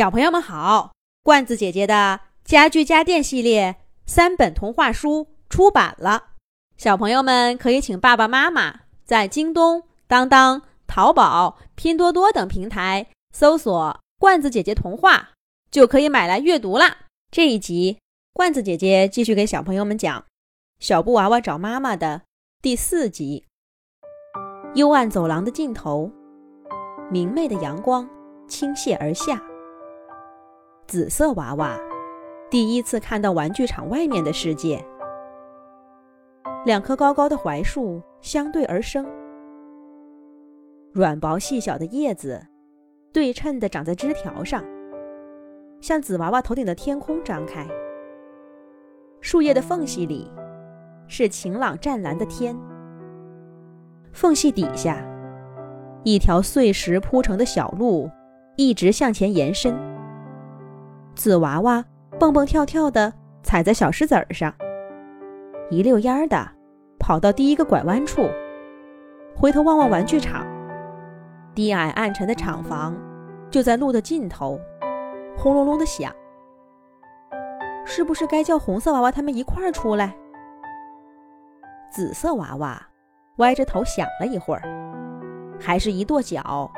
小朋友们好，罐子姐姐的家具家电系列三本童话书出版了，小朋友们可以请爸爸妈妈在京东、当当、淘宝、拼多多等平台搜索“罐子姐姐童话”，就可以买来阅读啦。这一集，罐子姐姐继续给小朋友们讲《小布娃娃找妈妈》的第四集。幽暗走廊的尽头，明媚的阳光倾泻而下。紫色娃娃第一次看到玩具厂外面的世界。两棵高高的槐树相对而生，软薄细小的叶子对称地长在枝条上，向紫娃娃头顶的天空张开。树叶的缝隙里是晴朗湛蓝的天，缝隙底下一条碎石铺成的小路一直向前延伸。紫娃娃蹦蹦跳跳地踩在小石子儿上，一溜烟儿的跑到第一个拐弯处，回头望望玩具厂，低矮暗沉的厂房就在路的尽头，轰隆隆的响。是不是该叫红色娃娃他们一块儿出来？紫色娃娃歪着头想了一会儿，还是一跺脚，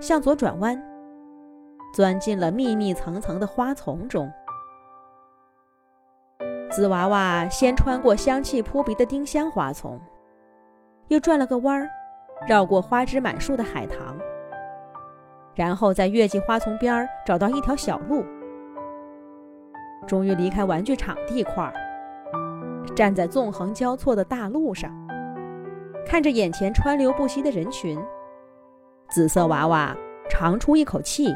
向左转弯。钻进了密密层层的花丛中。紫娃娃先穿过香气扑鼻的丁香花丛，又转了个弯儿，绕过花枝满树的海棠，然后在月季花丛边儿找到一条小路，终于离开玩具厂地块儿，站在纵横交错的大路上，看着眼前川流不息的人群，紫色娃娃长出一口气。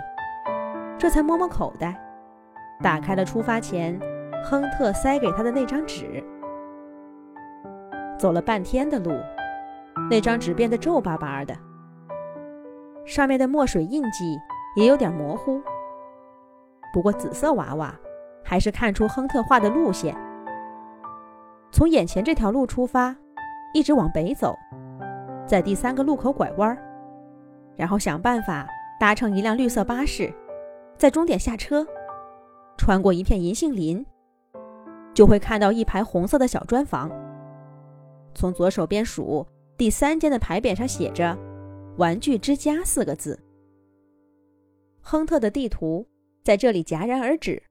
这才摸摸口袋，打开了出发前亨特塞给他的那张纸。走了半天的路，那张纸变得皱巴巴的，上面的墨水印记也有点模糊。不过紫色娃娃还是看出亨特画的路线：从眼前这条路出发，一直往北走，在第三个路口拐弯，然后想办法搭乘一辆绿色巴士。在终点下车，穿过一片银杏林，就会看到一排红色的小砖房。从左手边数，第三间的牌匾上写着“玩具之家”四个字。亨特的地图在这里戛然而止。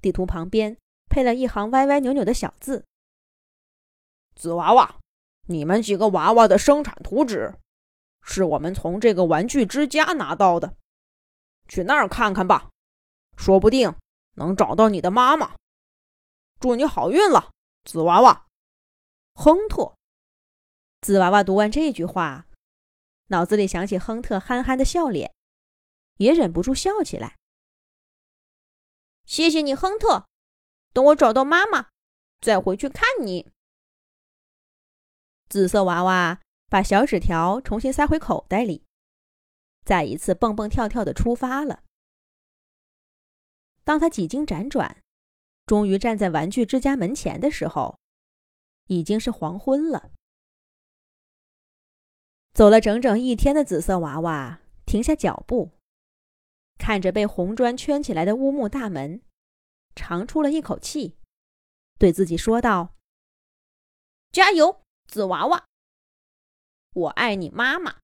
地图旁边配了一行歪歪扭扭的小字：“紫娃娃，你们几个娃娃的生产图纸，是我们从这个玩具之家拿到的。”去那儿看看吧，说不定能找到你的妈妈。祝你好运了，紫娃娃。亨特。紫娃娃读完这句话，脑子里想起亨特憨憨的笑脸，也忍不住笑起来。谢谢你，亨特。等我找到妈妈，再回去看你。紫色娃娃把小纸条重新塞回口袋里。再一次蹦蹦跳跳的出发了。当他几经辗转，终于站在玩具之家门前的时候，已经是黄昏了。走了整整一天的紫色娃娃停下脚步，看着被红砖圈起来的乌木大门，长出了一口气，对自己说道：“加油，紫娃娃！我爱你，妈妈。”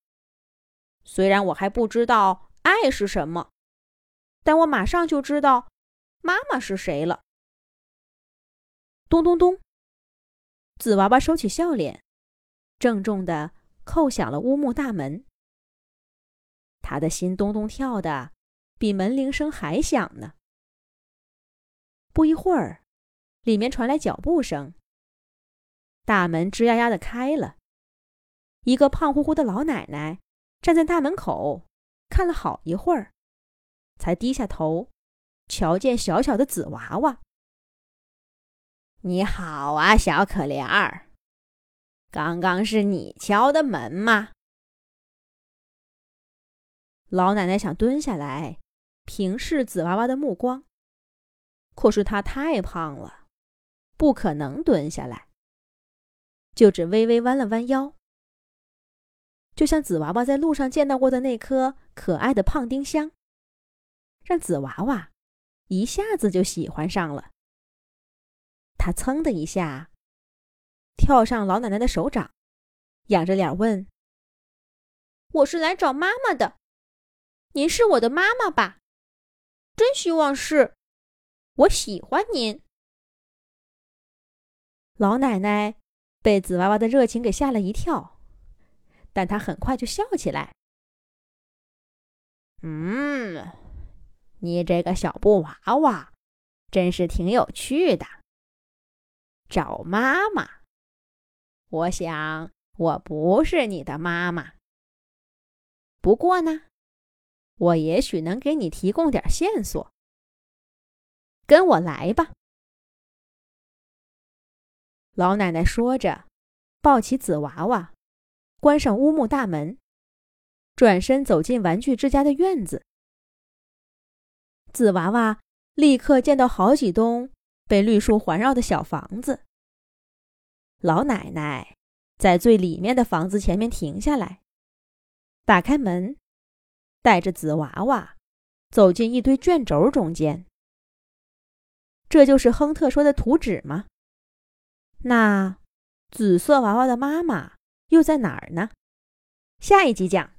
虽然我还不知道爱是什么，但我马上就知道妈妈是谁了。咚咚咚，紫娃娃收起笑脸，郑重的叩响了乌木大门。他的心咚咚跳的，比门铃声还响呢。不一会儿，里面传来脚步声，大门吱呀呀的开了，一个胖乎乎的老奶奶。站在大门口，看了好一会儿，才低下头，瞧见小小的紫娃娃。你好啊，小可怜儿，刚刚是你敲的门吗？老奶奶想蹲下来平视紫娃娃的目光，可是她太胖了，不可能蹲下来，就只微微弯了弯腰。就像紫娃娃在路上见到过的那颗可爱的胖丁香，让紫娃娃一下子就喜欢上了。他噌的一下跳上老奶奶的手掌，仰着脸问：“我是来找妈妈的，您是我的妈妈吧？真希望是，我喜欢您。”老奶奶被紫娃娃的热情给吓了一跳，但他很快就笑起来。嗯，你这个小布娃娃真是挺有趣的。找妈妈，我想我不是你的妈妈。不过呢，我也许能给你提供点线索。跟我来吧。老奶奶说着，抱起紫娃娃，关上屋木大门，转身走进玩具之家的院子。紫娃娃立刻见到好几栋被绿树环绕的小房子。老奶奶在最里面的房子前面停下来，打开门，带着紫娃娃走进一堆卷轴中间。这就是亨特说的图纸吗？那紫色娃娃的妈妈又在哪儿呢？下一集讲。